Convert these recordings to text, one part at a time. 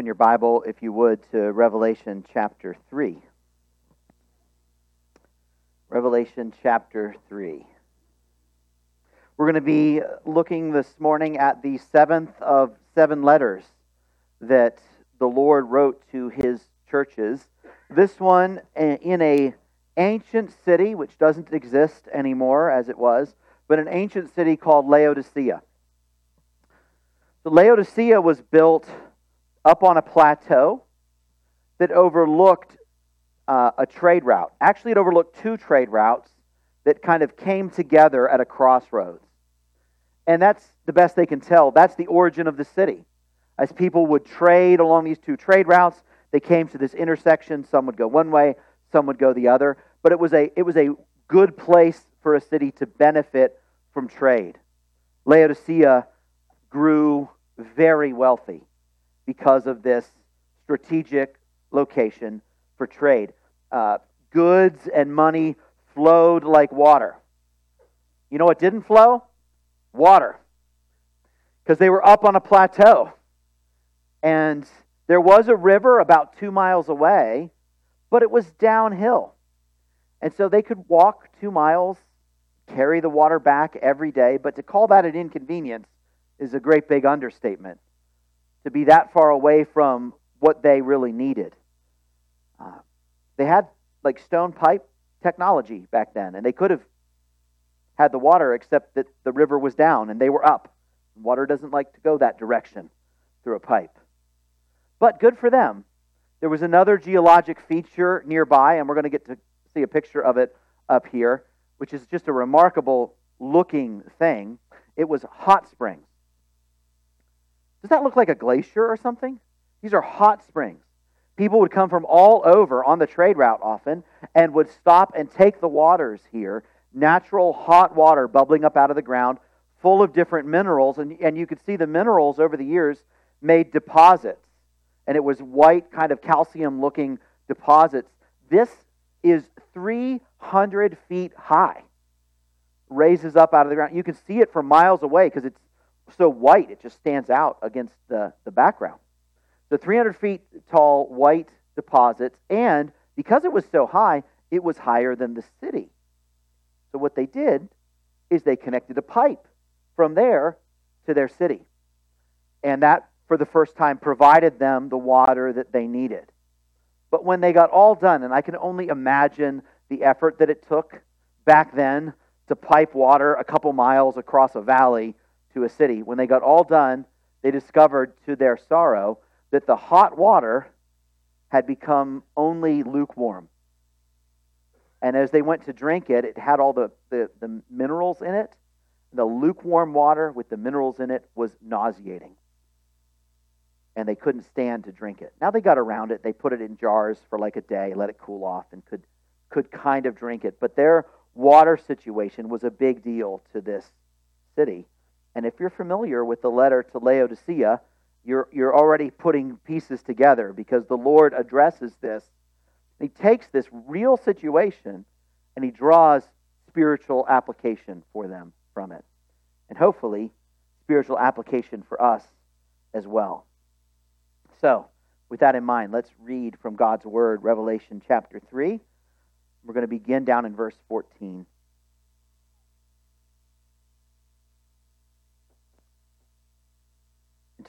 open your Bible, if you would, to Revelation chapter 3. Revelation chapter 3. We're going to be looking this morning at the seventh of seven letters that the Lord wrote to his churches. This one eh, in a ancient city which doesn't exist anymore as it was, but an ancient city called Laodicea. The Laodicea was built up on a plateau that overlooked uh, a trade route. Actually, it overlooked two trade routes that kind of came together at a crossroads. And that's the best they can tell. That's the origin of the city. As people would trade along these two trade routes, they came to this intersection. Some would go one way, some would go the other. But it was a, it was a good place for a city to benefit from trade. Laodicea grew very wealthy because of this strategic location for trade. Uh, goods and money flowed like water. You know what didn't flow? Water. Because they were up on a plateau. And there was a river about two miles away, but it was downhill. And so they could walk two miles, carry the water back every day, but to call that an inconvenience is a great big understatement. To be that far away from what they really needed. Uh, they had like stone pipe technology back then, and they could have had the water, except that the river was down and they were up. Water doesn't like to go that direction through a pipe. But good for them. There was another geologic feature nearby, and we're going to get to see a picture of it up here, which is just a remarkable looking thing. It was hot springs. Does that look like a glacier or something? These are hot springs. People would come from all over on the trade route often and would stop and take the waters here. Natural hot water bubbling up out of the ground, full of different minerals. And, and you could see the minerals over the years made deposits. And it was white, kind of calcium looking deposits. This is 300 feet high, raises up out of the ground. You can see it from miles away because it's so white, it just stands out against the, the background. The 300 feet tall white deposits, and because it was so high, it was higher than the city. So what they did is they connected a pipe from there to their city. And that, for the first time, provided them the water that they needed. But when they got all done, and I can only imagine the effort that it took back then to pipe water a couple miles across a valley to a city. When they got all done, they discovered to their sorrow that the hot water had become only lukewarm. And as they went to drink it, it had all the, the, the minerals in it. The lukewarm water with the minerals in it was nauseating. And they couldn't stand to drink it. Now they got around it. They put it in jars for like a day, let it cool off, and could, could kind of drink it. But their water situation was a big deal to this city. And if you're familiar with the letter to Laodicea, you're, you're already putting pieces together because the Lord addresses this. He takes this real situation and he draws spiritual application for them from it. And hopefully, spiritual application for us as well. So, with that in mind, let's read from God's Word, Revelation chapter 3. We're going to begin down in verse 14.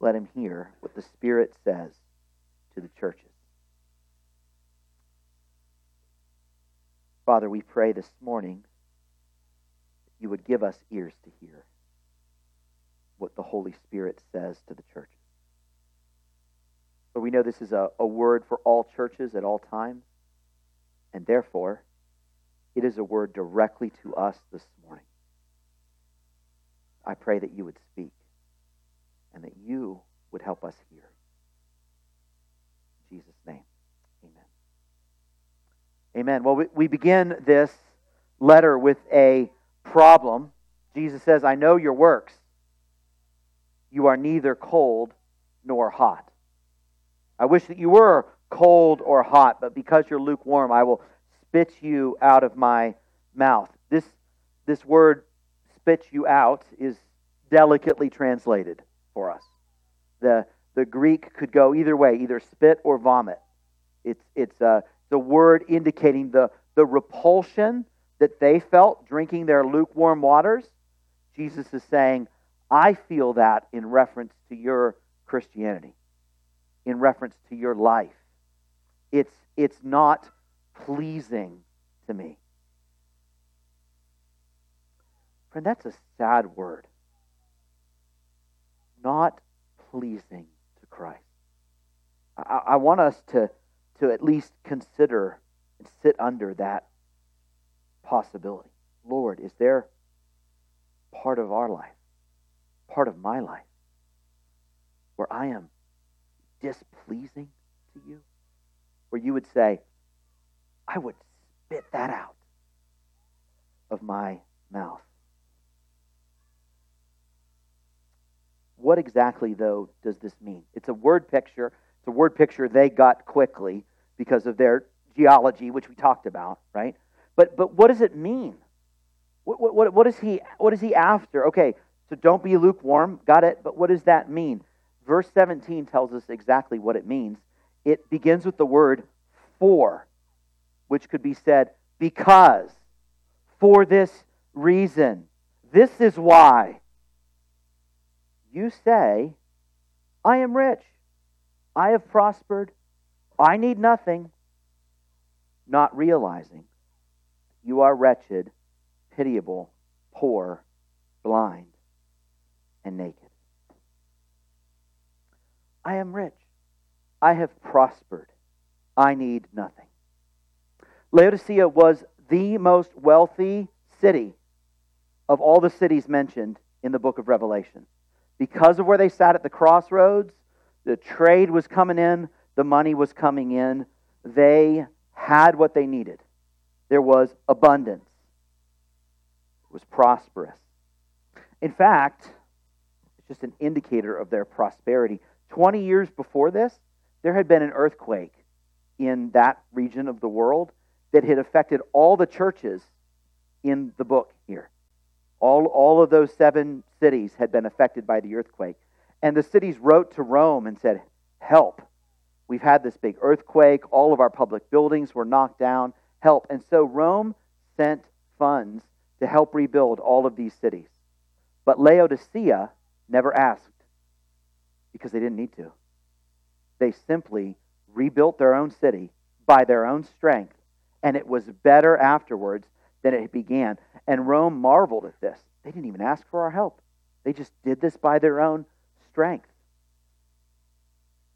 let him hear what the Spirit says to the churches. Father, we pray this morning that you would give us ears to hear what the Holy Spirit says to the churches. But we know this is a, a word for all churches at all times, and therefore, it is a word directly to us this morning. I pray that you would speak and that you would help us hear. In Jesus' name, amen. Amen. Well, we, we begin this letter with a problem. Jesus says, I know your works. You are neither cold nor hot. I wish that you were cold or hot, but because you're lukewarm, I will spit you out of my mouth. This, this word, spit you out, is delicately translated for us. The, the Greek could go either way, either spit or vomit. It's, it's uh, the word indicating the, the repulsion that they felt drinking their lukewarm waters. Jesus is saying, I feel that in reference to your Christianity, in reference to your life. It's, it's not pleasing to me. Friend, that's a sad word not pleasing to Christ. I, I want us to, to at least consider and sit under that possibility. Lord, is there part of our life, part of my life, where I am displeasing to you? Where you would say, I would spit that out of my mouth. What exactly, though, does this mean? It's a word picture. It's a word picture they got quickly because of their geology, which we talked about, right? But, but what does it mean? What, what, what, is he, what is he after? Okay, so don't be lukewarm. Got it. But what does that mean? Verse 17 tells us exactly what it means. It begins with the word for, which could be said because, for this reason. This is why you say, I am rich, I have prospered, I need nothing, not realizing you are wretched, pitiable, poor, blind, and naked. I am rich. I have prospered. I need nothing. Laodicea was the most wealthy city of all the cities mentioned in the book of Revelation because of where they sat at the crossroads, the trade was coming in, the money was coming in. They had what they needed. There was abundance, it was prosperous. In fact, it's just an indicator of their prosperity. 20 years before this, there had been an earthquake in that region of the world that had affected all the churches in the book. All, all of those seven cities had been affected by the earthquake. And the cities wrote to Rome and said, Help. We've had this big earthquake. All of our public buildings were knocked down. Help. And so Rome sent funds to help rebuild all of these cities. But Laodicea never asked because they didn't need to. They simply rebuilt their own city by their own strength, and it was better afterwards than it began. And Rome marveled at this. They didn't even ask for our help, they just did this by their own strength.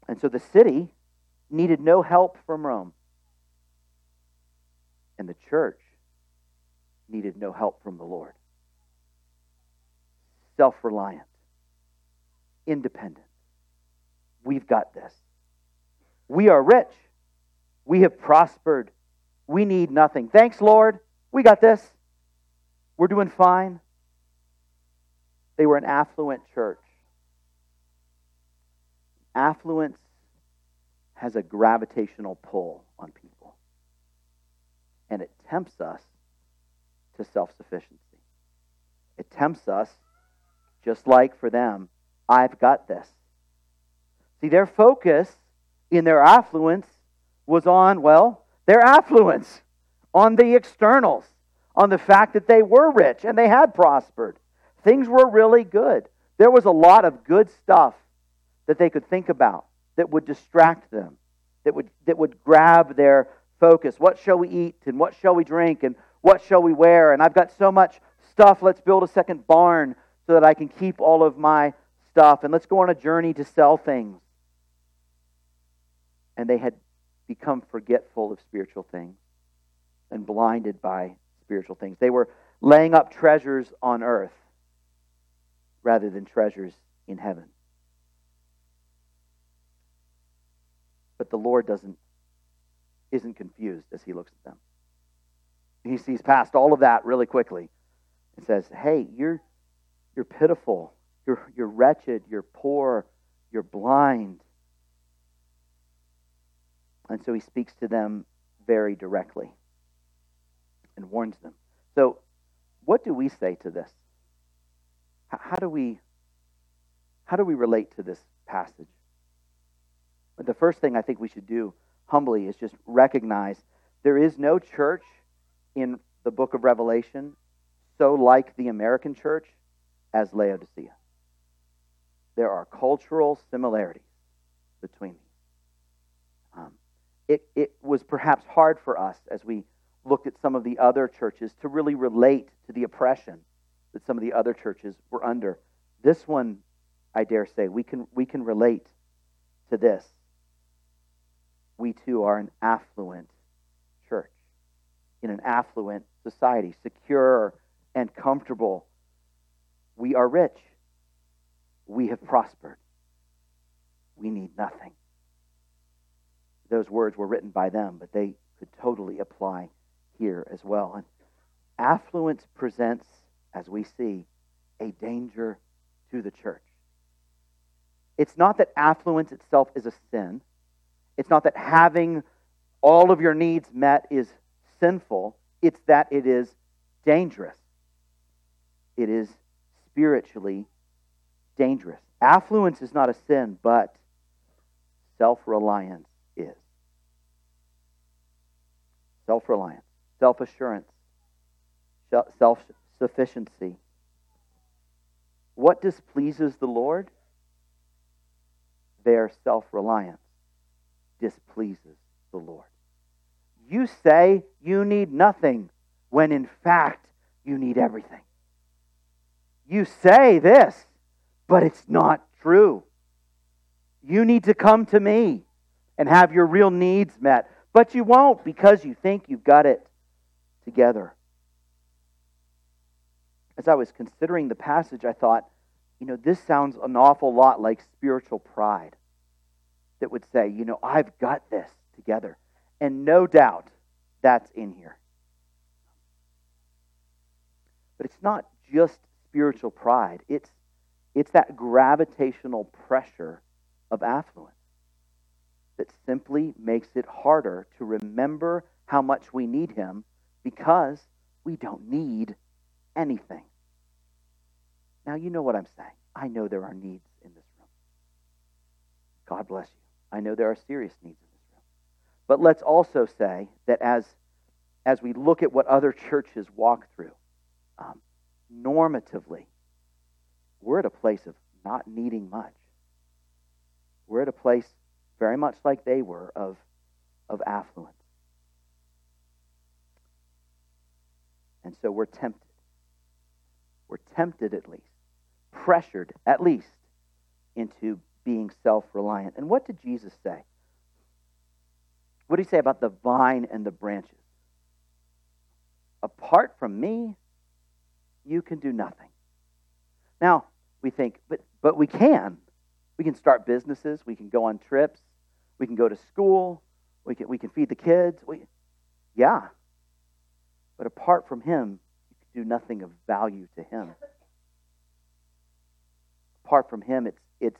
And so the city needed no help from Rome. And the church needed no help from the Lord. Self reliant, independent. We've got this. We are rich. We have prospered. We need nothing. Thanks, Lord. We got this. We're doing fine. They were an affluent church. Affluence has a gravitational pull on people. and it tempts us to self sufficiency. It tempts us, just like for them, I've got this. See, their focus in their affluence was on, well, their affluence, on the externals, on the fact that they were rich and they had prospered. Things were really good. There was a lot of good stuff that they could think about that would distract them, that would, that would grab their focus. What shall we eat? And what shall we drink? And what shall we wear? And I've got so much stuff. Let's build a second barn so that I can keep all of my stuff. And let's go on a journey to sell things. And they had become forgetful of spiritual things and blinded by spiritual things. They were laying up treasures on earth rather than treasures in heaven. But the Lord doesn't isn't confused as he looks at them. He sees past all of that really quickly and says, "Hey, you're you're pitiful. You're you're wretched, you're poor, you're blind." And so he speaks to them very directly and warns them. So, what do we say to this? How do we how do we relate to this passage? The first thing I think we should do humbly is just recognize there is no church in the book of Revelation so like the American church as Laodicea. There are cultural similarities between these. Um, it, it was perhaps hard for us as we looked at some of the other churches to really relate to the oppression that some of the other churches were under. This one, I dare say, we can, we can relate to this. We too are an affluent church in an affluent society, secure and comfortable. We are rich. We have prospered. We need nothing. Those words were written by them, but they could totally apply here as well. And affluence presents as we see, a danger to the church. It's not that affluence itself is a sin. It's not that having all of your needs met is sinful. It's that it is dangerous. It is spiritually dangerous. Affluence is not a sin, but self reliance is. Self reliance, self assurance, self sufficiency. What displeases the Lord? Their self reliance displeases the Lord. You say you need nothing when in fact you need everything. You say this, but it's not true. You need to come to me and have your real needs met, but you won't because you think you've got it together as I was considering the passage, I thought, you know, this sounds an awful lot like spiritual pride that would say, you know, I've got this together. And no doubt that's in here. But it's not just spiritual pride, it's, it's that gravitational pressure of affluence that simply makes it harder to remember how much we need Him because we don't need anything. Now, you know what I'm saying. I know there are needs in this room. God bless you. I know there are serious needs in this room. But let's also say that as, as we look at what other churches walk through, um, normatively, we're at a place of not needing much. We're at a place very much like they were of, of affluence. And so we're tempted. We're tempted at least pressured, at least, into being self reliant. And what did Jesus say? What did he say about the vine and the branches? Apart from me, you can do nothing. Now, we think, but, but we can. We can start businesses, we can go on trips, we can go to school, we can, we can feed the kids. We, yeah. But apart from him, you can do nothing of value to him apart from him, it's, it's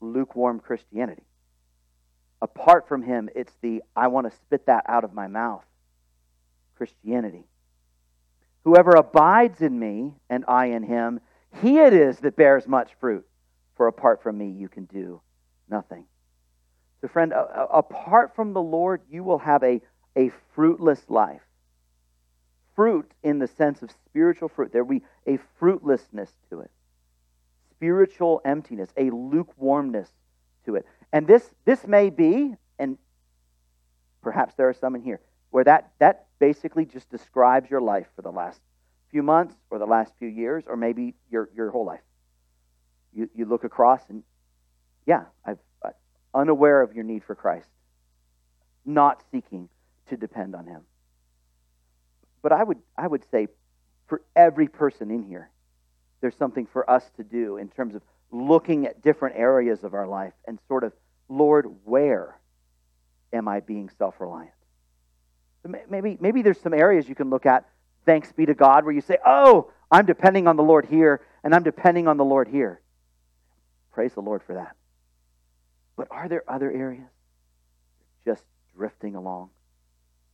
lukewarm Christianity. Apart from him, it's the I want to spit that out of my mouth Christianity. Whoever abides in me and I in him, he it is that bears much fruit. For apart from me, you can do nothing. So, friend, apart from the Lord, you will have a, a fruitless life. Fruit in the sense of spiritual fruit. There be a fruitlessness to it, spiritual emptiness, a lukewarmness to it. And this, this may be, and perhaps there are some in here, where that, that basically just describes your life for the last few months or the last few years or maybe your, your whole life. You, you look across and, yeah, I've, I'm unaware of your need for Christ, not seeking to depend on Him. But I would, I would say for every person in here, there's something for us to do in terms of looking at different areas of our life and sort of, Lord, where am I being self reliant? Maybe, maybe there's some areas you can look at, thanks be to God, where you say, Oh, I'm depending on the Lord here, and I'm depending on the Lord here. Praise the Lord for that. But are there other areas just drifting along,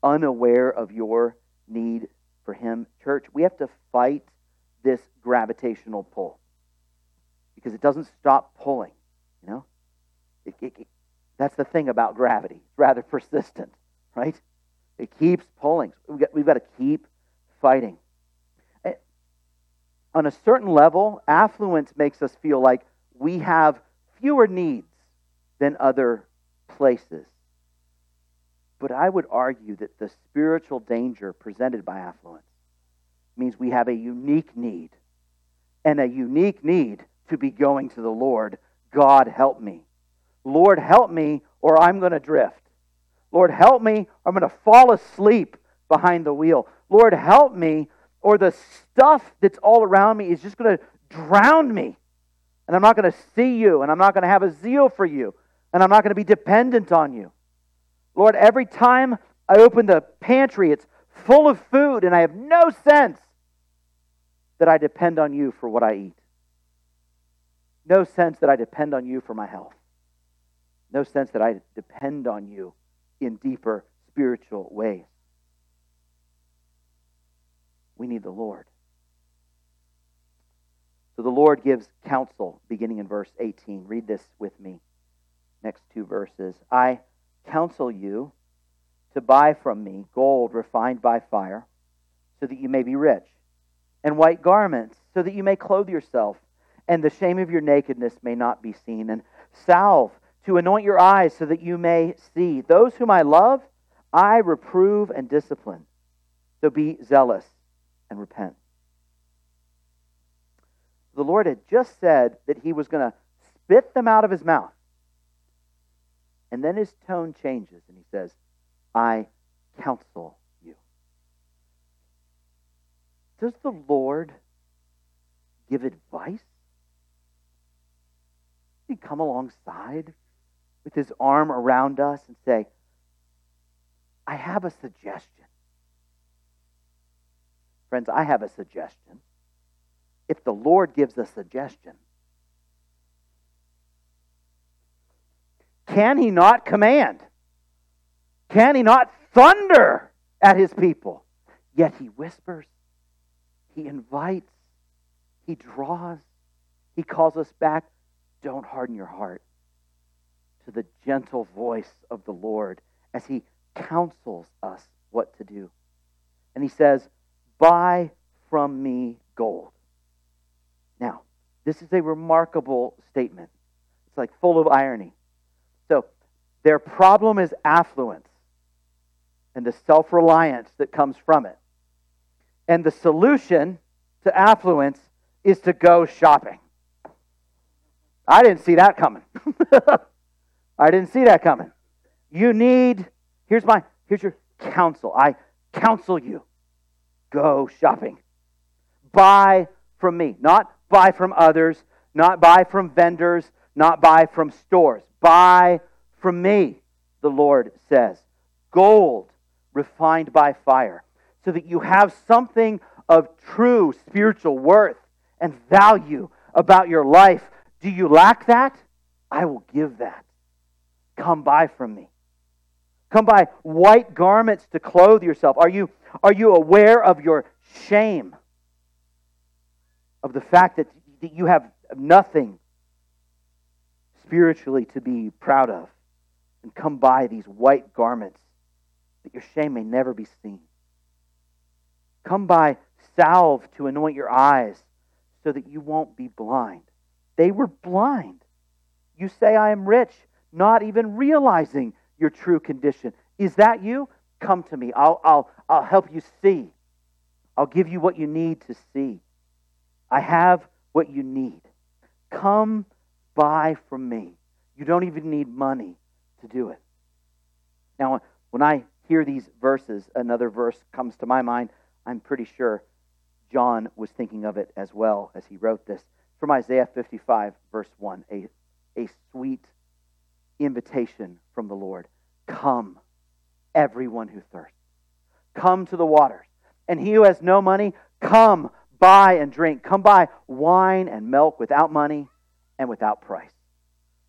unaware of your need for Him? Church, we have to fight this gravitational pull because it doesn't stop pulling. You know, it, it, it, that's the thing about gravity. It's rather persistent, right? It keeps pulling. We've got, we've got to keep fighting. Eh, on a certain level, affluence makes us feel like we have fewer needs than other places. But I would argue that the spiritual danger presented by affluence means we have a unique need. And a unique need to be going to the Lord. God, help me. Lord, help me, or I'm going to drift. Lord, help me, I'm going to fall asleep behind the wheel. Lord, help me, or the stuff that's all around me is just going to drown me. And I'm not going to see you, and I'm not going to have a zeal for you, and I'm not going to be dependent on you. Lord, every time I open the pantry, it's full of food, and I have no sense that I depend on you for what I eat. No sense that I depend on you for my health. No sense that I depend on you in deeper spiritual ways. We need the Lord. So the Lord gives counsel beginning in verse 18. Read this with me. Next two verses. I counsel you to buy from me gold refined by fire, so that you may be rich, and white garments, so that you may clothe yourself, and the shame of your nakedness may not be seen, and salve to anoint your eyes so that you may see. Those whom I love, I reprove and discipline. So be zealous and repent. The Lord had just said that he was going to spit them out of his mouth. And then his tone changes and he says, I counsel you. Does the Lord give advice? Does he come alongside with his arm around us and say, I have a suggestion. Friends, I have a suggestion. If the Lord gives a suggestion, can he not command? Can he not thunder at his people? Yet he whispers, he invites, he draws, he calls us back. Don't harden your heart to the gentle voice of the Lord as he counsels us what to do. And he says, Buy from me gold. Now, this is a remarkable statement. It's like full of irony. So, their problem is affluence and the self reliance that comes from it. And the solution to affluence is to go shopping. I didn't see that coming. I didn't see that coming. You need, here's my, here's your counsel. I counsel you. Go shopping. Buy from me. Not buy from others, not buy from vendors, not buy from stores. Buy from me, the Lord says. Gold refined by fire, so that you have something of true spiritual worth and value about your life. Do you lack that? I will give that. Come buy from me. Come buy white garments to clothe yourself. Are you, Are you aware of your shame? Of the fact that that you have nothing spiritually to be proud of? And come buy these white garments that your shame may never be seen. Come buy salve to anoint your eyes so that you won't be blind. They were blind. You say, I am rich, not even realizing your true condition. Is that you? Come to me. I'll, I'll, I'll help you see. I'll give you what you need to see. I have what you need. Come buy from me. You don't even need money to do it. Now, when I hear these verses, another verse comes to my mind. I'm pretty sure John was thinking of it as well as he wrote this. From Isaiah 55, verse 1, a, a sweet invitation from the Lord. Come, everyone who thirsts. Come to the waters. And he who has no money, come buy and drink. Come buy wine and milk without money and without price.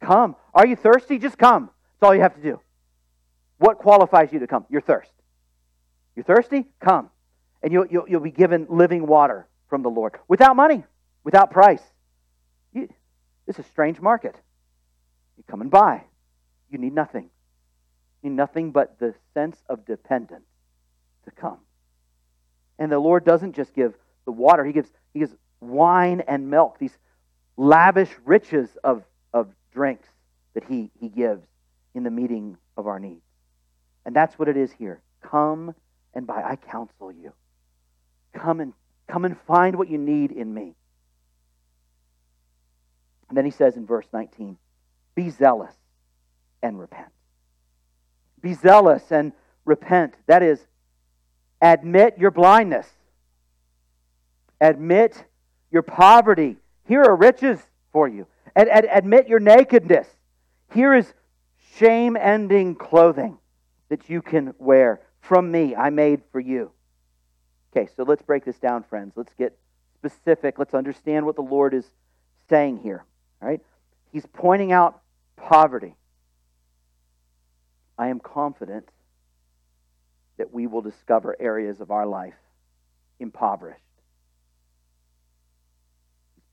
Come. Are you thirsty? Just come. That's all you have to do. What qualifies you to come? Your thirst. You're thirsty? Come. And you'll, you'll, you'll be given living water from the Lord without money, without price. You, this is a strange market. You come and buy. You need nothing. You need nothing but the sense of dependence to come. And the Lord doesn't just give the water, He gives, he gives wine and milk, these lavish riches of, of drinks that he, he gives in the meeting of our needs. And that's what it is here. Come and buy. I counsel you. Come and come and find what you need in me. And then he says in verse 19, be zealous and repent. Be zealous and repent. That is, admit your blindness. Admit your poverty. Here are riches for you. Ad- ad- admit your nakedness. Here is shame ending clothing that you can wear. From me, I made for you. Okay, so let's break this down, friends. Let's get specific. Let's understand what the Lord is saying here. All right? He's pointing out poverty. I am confident that we will discover areas of our life impoverished.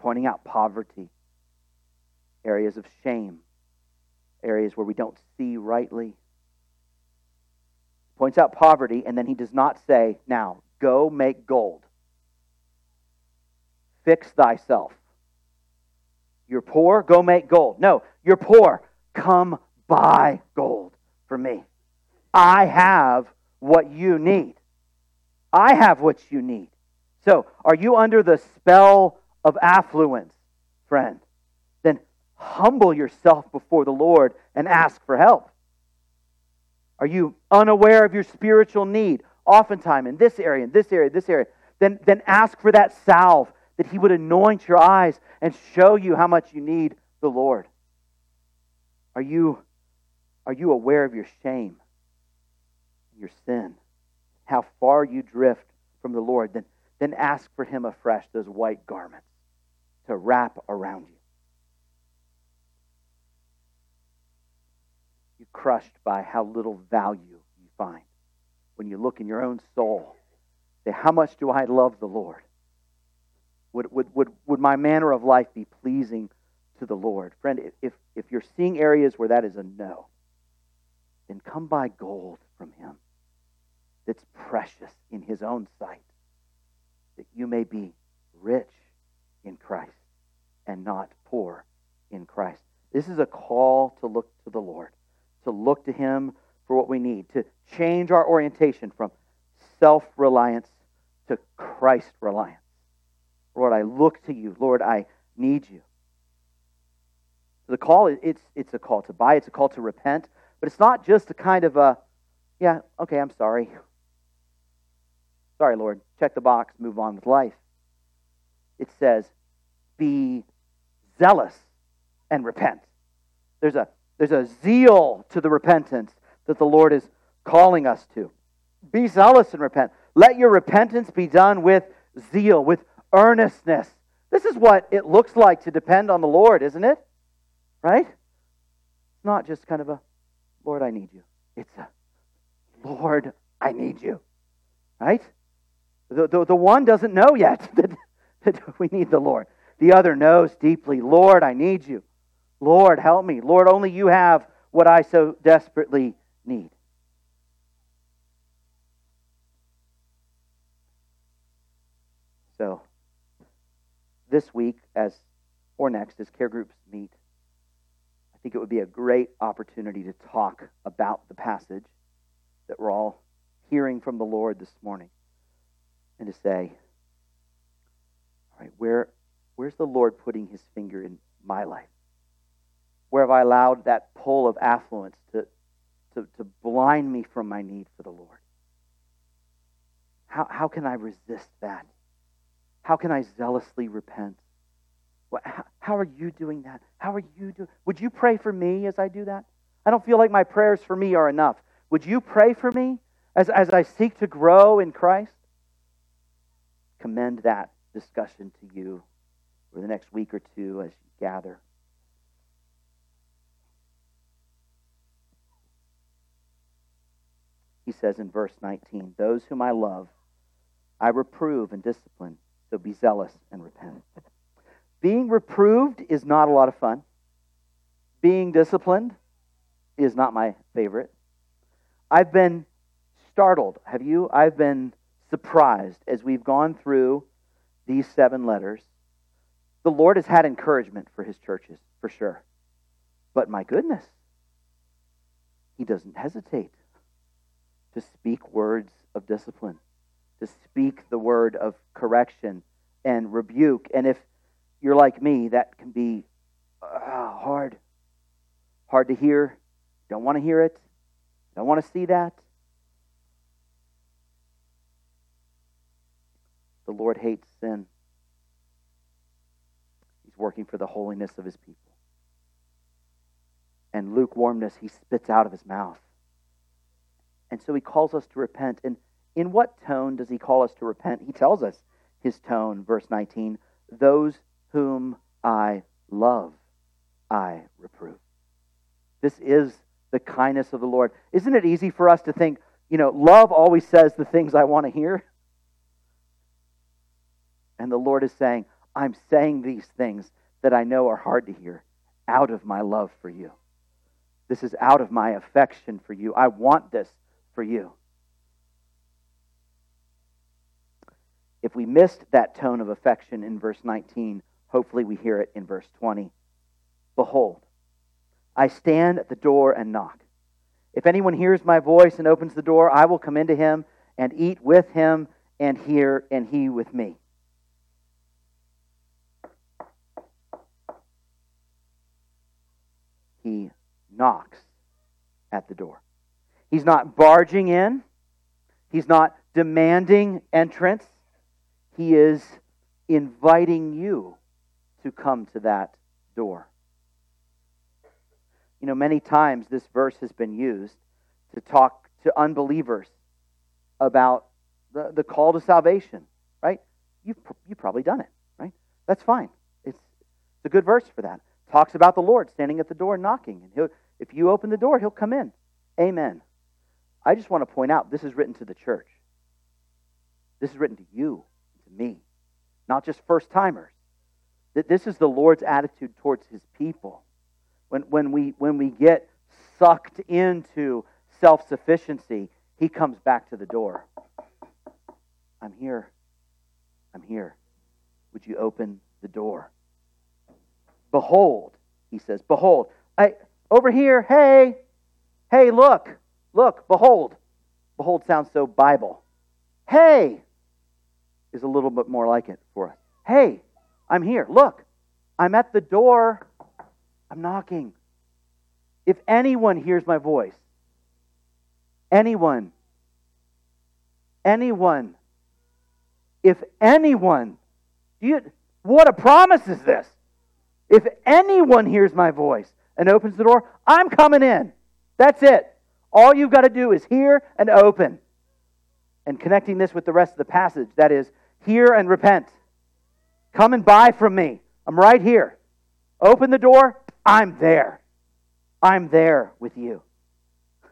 Pointing out poverty, areas of shame, areas where we don't see rightly. Points out poverty, and then he does not say, Now, go make gold. Fix thyself. You're poor, go make gold. No, you're poor, come buy gold for me. I have what you need. I have what you need. So, are you under the spell of affluence, friend? Then humble yourself before the Lord and ask for help. Are you unaware of your spiritual need? Oftentimes, in this area, in this area, this area, then, then ask for that salve that He would anoint your eyes and show you how much you need the Lord. Are you, are you aware of your shame, your sin, how far you drift from the Lord? Then, then ask for Him afresh those white garments to wrap around you. You're crushed by how little value you find when you look in your own soul. Say, how much do I love the Lord? Would, would, would, would my manner of life be pleasing to the Lord? Friend, if, if you're seeing areas where that is a no, then come buy gold from Him that's precious in His own sight, that you may be rich in Christ and not poor in Christ. This is a call to look to the Lord, to look to Him for what we need, to change our orientation from self reliance to Christ reliance. Lord, I look to you. Lord, I need you. The call, it's, it's a call to buy, it's a call to repent, but it's not just a kind of a, yeah, okay, I'm sorry. Sorry, Lord. Check the box, move on with life. It says, be zealous and repent. There's a, there's a zeal to the repentance that the Lord is calling us to. Be zealous and repent. Let your repentance be done with zeal, with earnestness. This is what it looks like to depend on the Lord, isn't it? Right? It's not just kind of a, Lord, I need you. It's a, Lord, I need you. Right? The, the, the one doesn't know yet that, that we need the Lord. The other knows deeply, Lord, I need you. Lord, help me. Lord, only you have what I so desperately need. So, this week, as or next, as care groups meet, I think it would be a great opportunity to talk about the passage that we're all hearing from the Lord this morning and to say, where, where's the Lord putting his finger in my life? Where have I allowed that pull of affluence to, to, to blind me from my need for the Lord? How, how can I resist that? How can I zealously repent? What, how, how are you doing that? How are you doing? Would you pray for me as I do that? I don't feel like my prayers for me are enough. Would you pray for me as, as I seek to grow in Christ? Commend that discussion to you for the next week or two as you gather. He says in verse 19, Those whom I love, I reprove and discipline, so be zealous and repent. Being reproved is not a lot of fun. Being disciplined is not my favorite. I've been startled. Have you? I've been surprised as we've gone through these seven letters. The Lord has had encouragement for his churches, for sure. But my goodness, he doesn't hesitate to speak words of discipline, to speak the word of correction and rebuke. And if you're like me, that can be uh, hard. Hard to hear. Don't want to hear it. Don't want to see that. The Lord hates sin. He's working for the holiness of his people. And lukewarmness he spits out of his mouth. And so he calls us to repent. And in what tone does he call us to repent? He tells us his tone, verse 19 Those whom I love, I reprove. This is the kindness of the Lord. Isn't it easy for us to think, you know, love always says the things I want to hear? And the Lord is saying, I'm saying these things that I know are hard to hear out of my love for you. This is out of my affection for you. I want this for you. If we missed that tone of affection in verse 19, hopefully we hear it in verse 20. Behold, I stand at the door and knock. If anyone hears my voice and opens the door, I will come into him and eat with him and hear and he with me. He knocks at the door. He's not barging in, he's not demanding entrance. He is inviting you to come to that door. You know, many times this verse has been used to talk to unbelievers about the, the call to salvation, right? You've, you've probably done it, right? That's fine. It's, it's a good verse for that talks about the Lord standing at the door knocking. And he'll, if you open the door, he'll come in. Amen. I just want to point out this is written to the church. This is written to you, to me, not just first timers. That this is the Lord's attitude towards his people. When, when, we, when we get sucked into self sufficiency, he comes back to the door. I'm here. I'm here. Would you open the door? Behold, he says, behold. I over here, hey, hey, look, look, behold. Behold sounds so Bible. Hey is a little bit more like it for us. Hey, I'm here. Look, I'm at the door. I'm knocking. If anyone hears my voice, anyone, anyone, if anyone, you, what a promise is this? If anyone hears my voice and opens the door, I'm coming in. That's it. All you've got to do is hear and open. And connecting this with the rest of the passage, that is, hear and repent. Come and buy from me. I'm right here. Open the door. I'm there. I'm there with you.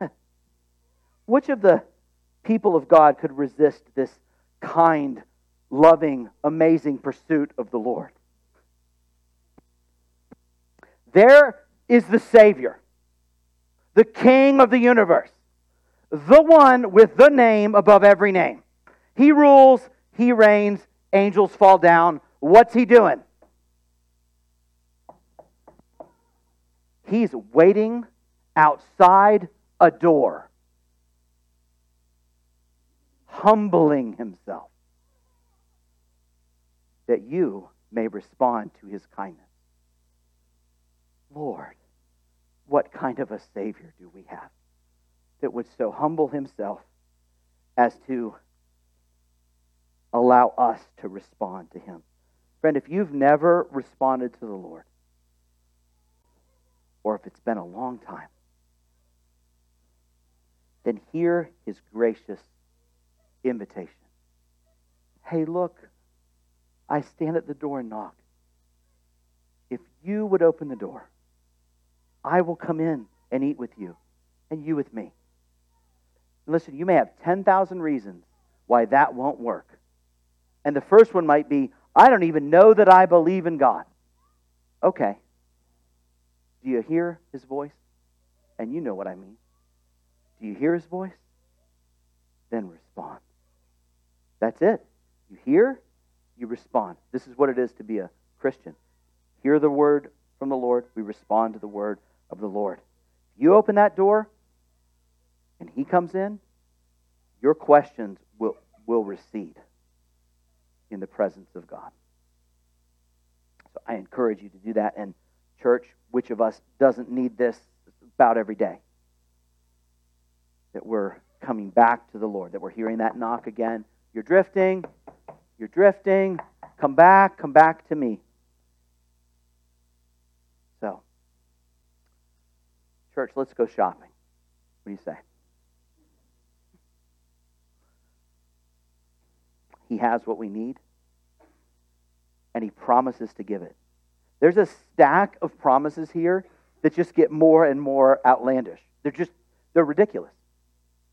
which of the people of God could resist this kind, loving, amazing pursuit of the Lord. There is the Savior, the King of the universe, the one with the name above every name. He rules, he reigns, angels fall down. What's he doing? He's waiting outside a door, humbling himself that you may respond to his kindness. Lord, what kind of a Savior do we have that would so humble himself as to allow us to respond to him? Friend, if you've never responded to the Lord, or if it's been a long time, then hear his gracious invitation. Hey, look, I stand at the door and knock. If you would open the door, I will come in and eat with you, and you with me. Listen, you may have 10,000 reasons why that won't work. And the first one might be, I don't even know that I believe in God. Okay. Do you hear his voice? And you know what I mean. Do you hear his voice? Then respond. That's it. You hear, you respond. This is what it is to be a Christian. Hear the word from the Lord, we respond to the word of the Lord. You open that door and he comes in, your questions will, will recede in the presence of God. So I encourage you to do that. And, church, which of us doesn't need this about every day? That we're coming back to the Lord, that we're hearing that knock again. You're drifting, you're drifting. Come back, come back to me. So, church, let's go shopping. What do you say? He has what we need, and He promises to give it. There's a stack of promises here that just get more and more outlandish. They're just, they're ridiculous.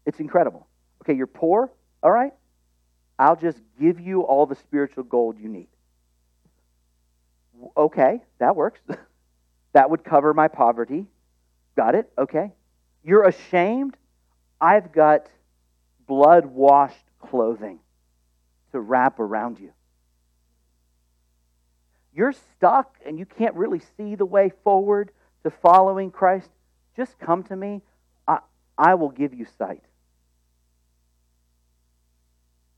It's incredible. Okay, you're poor, all right? I'll just give you all the spiritual gold you need. Okay, that works. that would cover my poverty. Got it? Okay. You're ashamed? I've got blood washed clothing to wrap around you. You're stuck and you can't really see the way forward to following Christ. Just come to me. I, I will give you sight.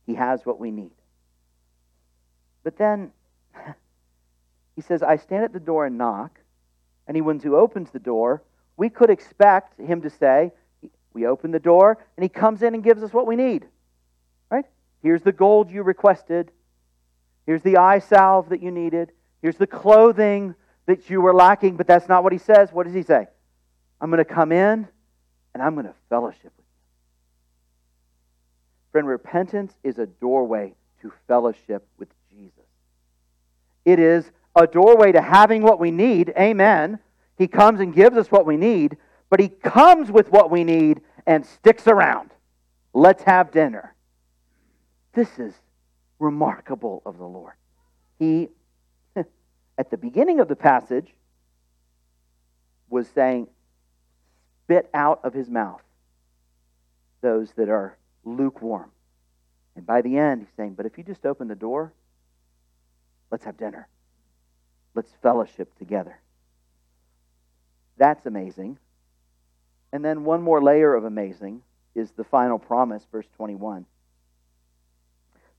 He has what we need. But then he says, I stand at the door and knock. Anyone who opens the door, we could expect him to say, We open the door, and he comes in and gives us what we need. Right? Here's the gold you requested. Here's the eye salve that you needed. Here's the clothing that you were lacking, but that's not what he says. What does he say? I'm going to come in and I'm going to fellowship with you. Friend, repentance is a doorway to fellowship with Jesus. It is a doorway to having what we need. Amen. He comes and gives us what we need, but He comes with what we need and sticks around. Let's have dinner. This is remarkable of the Lord. He, at the beginning of the passage, was saying, spit out of his mouth those that are lukewarm. And by the end, he's saying, But if you just open the door, let's have dinner. Let's fellowship together. That's amazing. And then one more layer of amazing is the final promise, verse 21.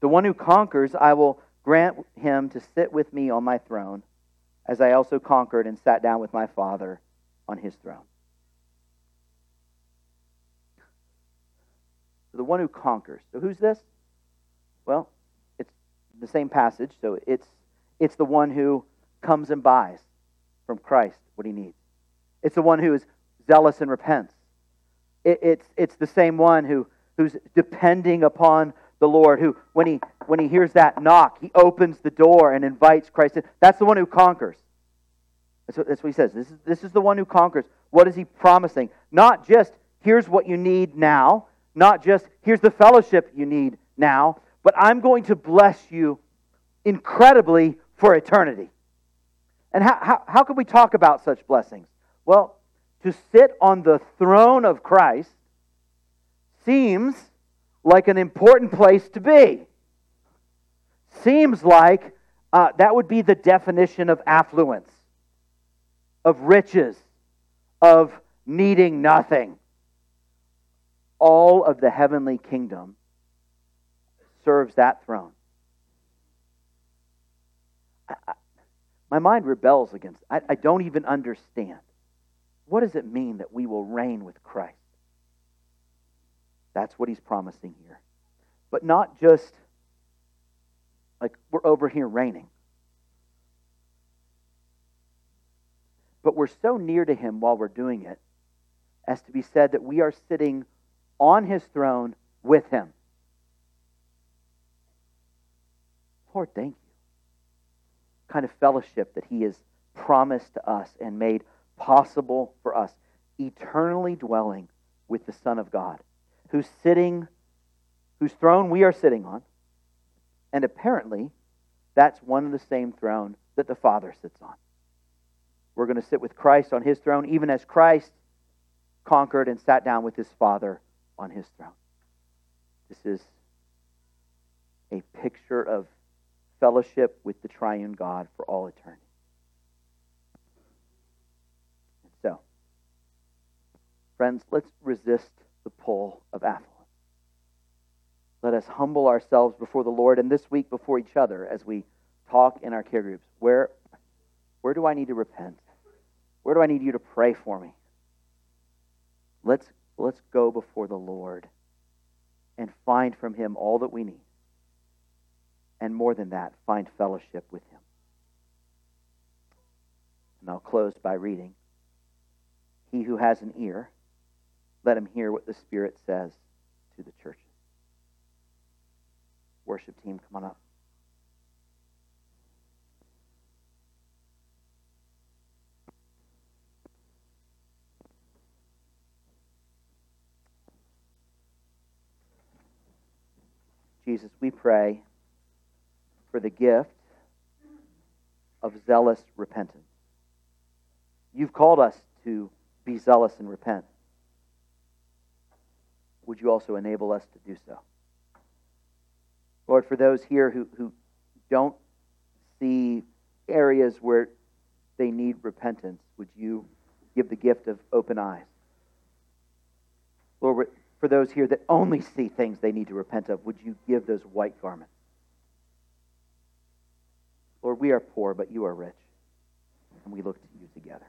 The one who conquers, I will grant him to sit with me on my throne, as I also conquered and sat down with my Father on his throne. the one who conquers. So who's this? Well, it's the same passage, so it's it's the one who comes and buys from Christ what he needs. It's the one who is zealous and repents. It, it's it's the same one who who's depending upon the Lord, who when he when he hears that knock, he opens the door and invites Christ in. That's the one who conquers. That's what, that's what he says. This is, this is the one who conquers. What is he promising? Not just here's what you need now, not just, here's the fellowship you need now, but I'm going to bless you incredibly for eternity. And how, how, how can we talk about such blessings? Well, to sit on the throne of Christ seems like an important place to be. Seems like uh, that would be the definition of affluence, of riches, of needing nothing. All of the heavenly kingdom serves that throne. I, I, my mind rebels against I, I don't even understand. What does it mean that we will reign with Christ? That's what he's promising here. But not just like we're over here reigning. But we're so near to him while we're doing it as to be said that we are sitting on his throne with him. Lord, thank you. Kind of fellowship that he has promised to us and made possible for us, eternally dwelling with the Son of God, who's sitting, whose throne we are sitting on, and apparently that's one and the same throne that the Father sits on. We're going to sit with Christ on his throne, even as Christ conquered and sat down with his Father on his throne. This is a picture of fellowship with the triune God for all eternity. So, friends, let's resist the pull of affluence. Let us humble ourselves before the Lord and this week before each other as we talk in our care groups. Where, where do I need to repent? Where do I need you to pray for me? Let's, let's go before the Lord and find from Him all that we need. And more than that, find fellowship with Him. And I'll close by reading He who has an ear, let him hear what the Spirit says to the churches. Worship team, come on up. Jesus, we pray for the gift of zealous repentance. You've called us to be zealous and repent. Would you also enable us to do so? Lord, for those here who, who don't see areas where they need repentance, would you give the gift of open eyes? Lord, for those here that only see things they need to repent of, would you give those white garments? Lord, we are poor, but you are rich. And we look to you together.